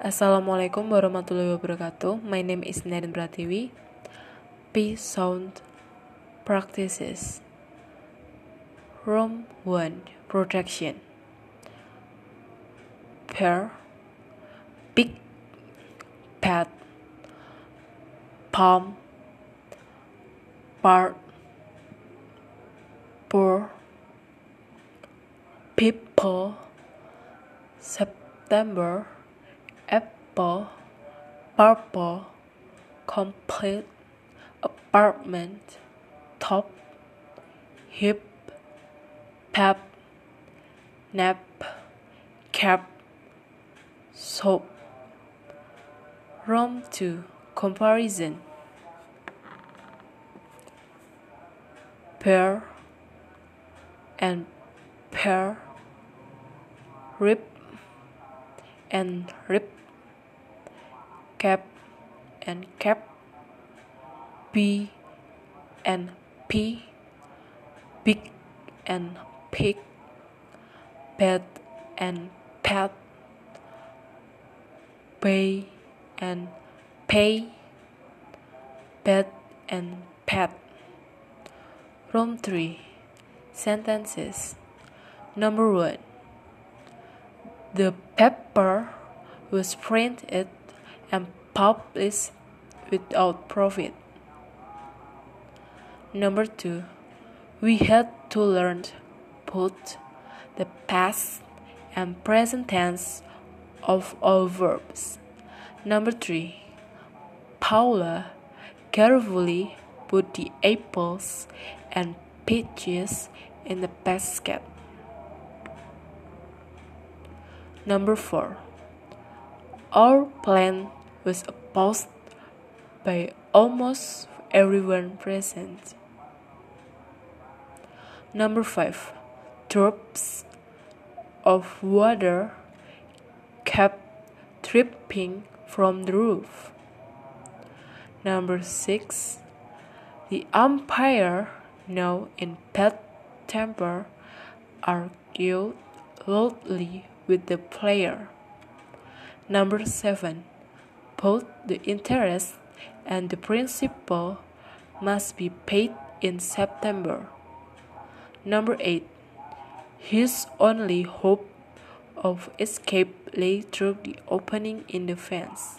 Assalamualaikum warahmatullahi wabarakatuh. My name is Nadine Pratiwi. P sound practices. Room 1 Protection. Pair Big Pet Palm Part Poor People September Apple Purple Complete Apartment Top Hip Pep Nap Cap Soap. Room to Comparison. Pair and pair rip and rib cap and cap b and p big and pig pet and pet pay and pay pet and pet room 3 sentences. Number 1 the paper was printed and published without profit. Number two, we had to learn both the past and present tense of all verbs. Number three, Paula carefully put the apples and peaches in the basket. Number 4. Our plan was opposed by almost everyone present. Number 5. Drops of water kept dripping from the roof. Number 6. The umpire, now in bad temper, argued loudly with the player. Number 7. Both the interest and the principal must be paid in September. Number 8. His only hope of escape lay through the opening in the fence.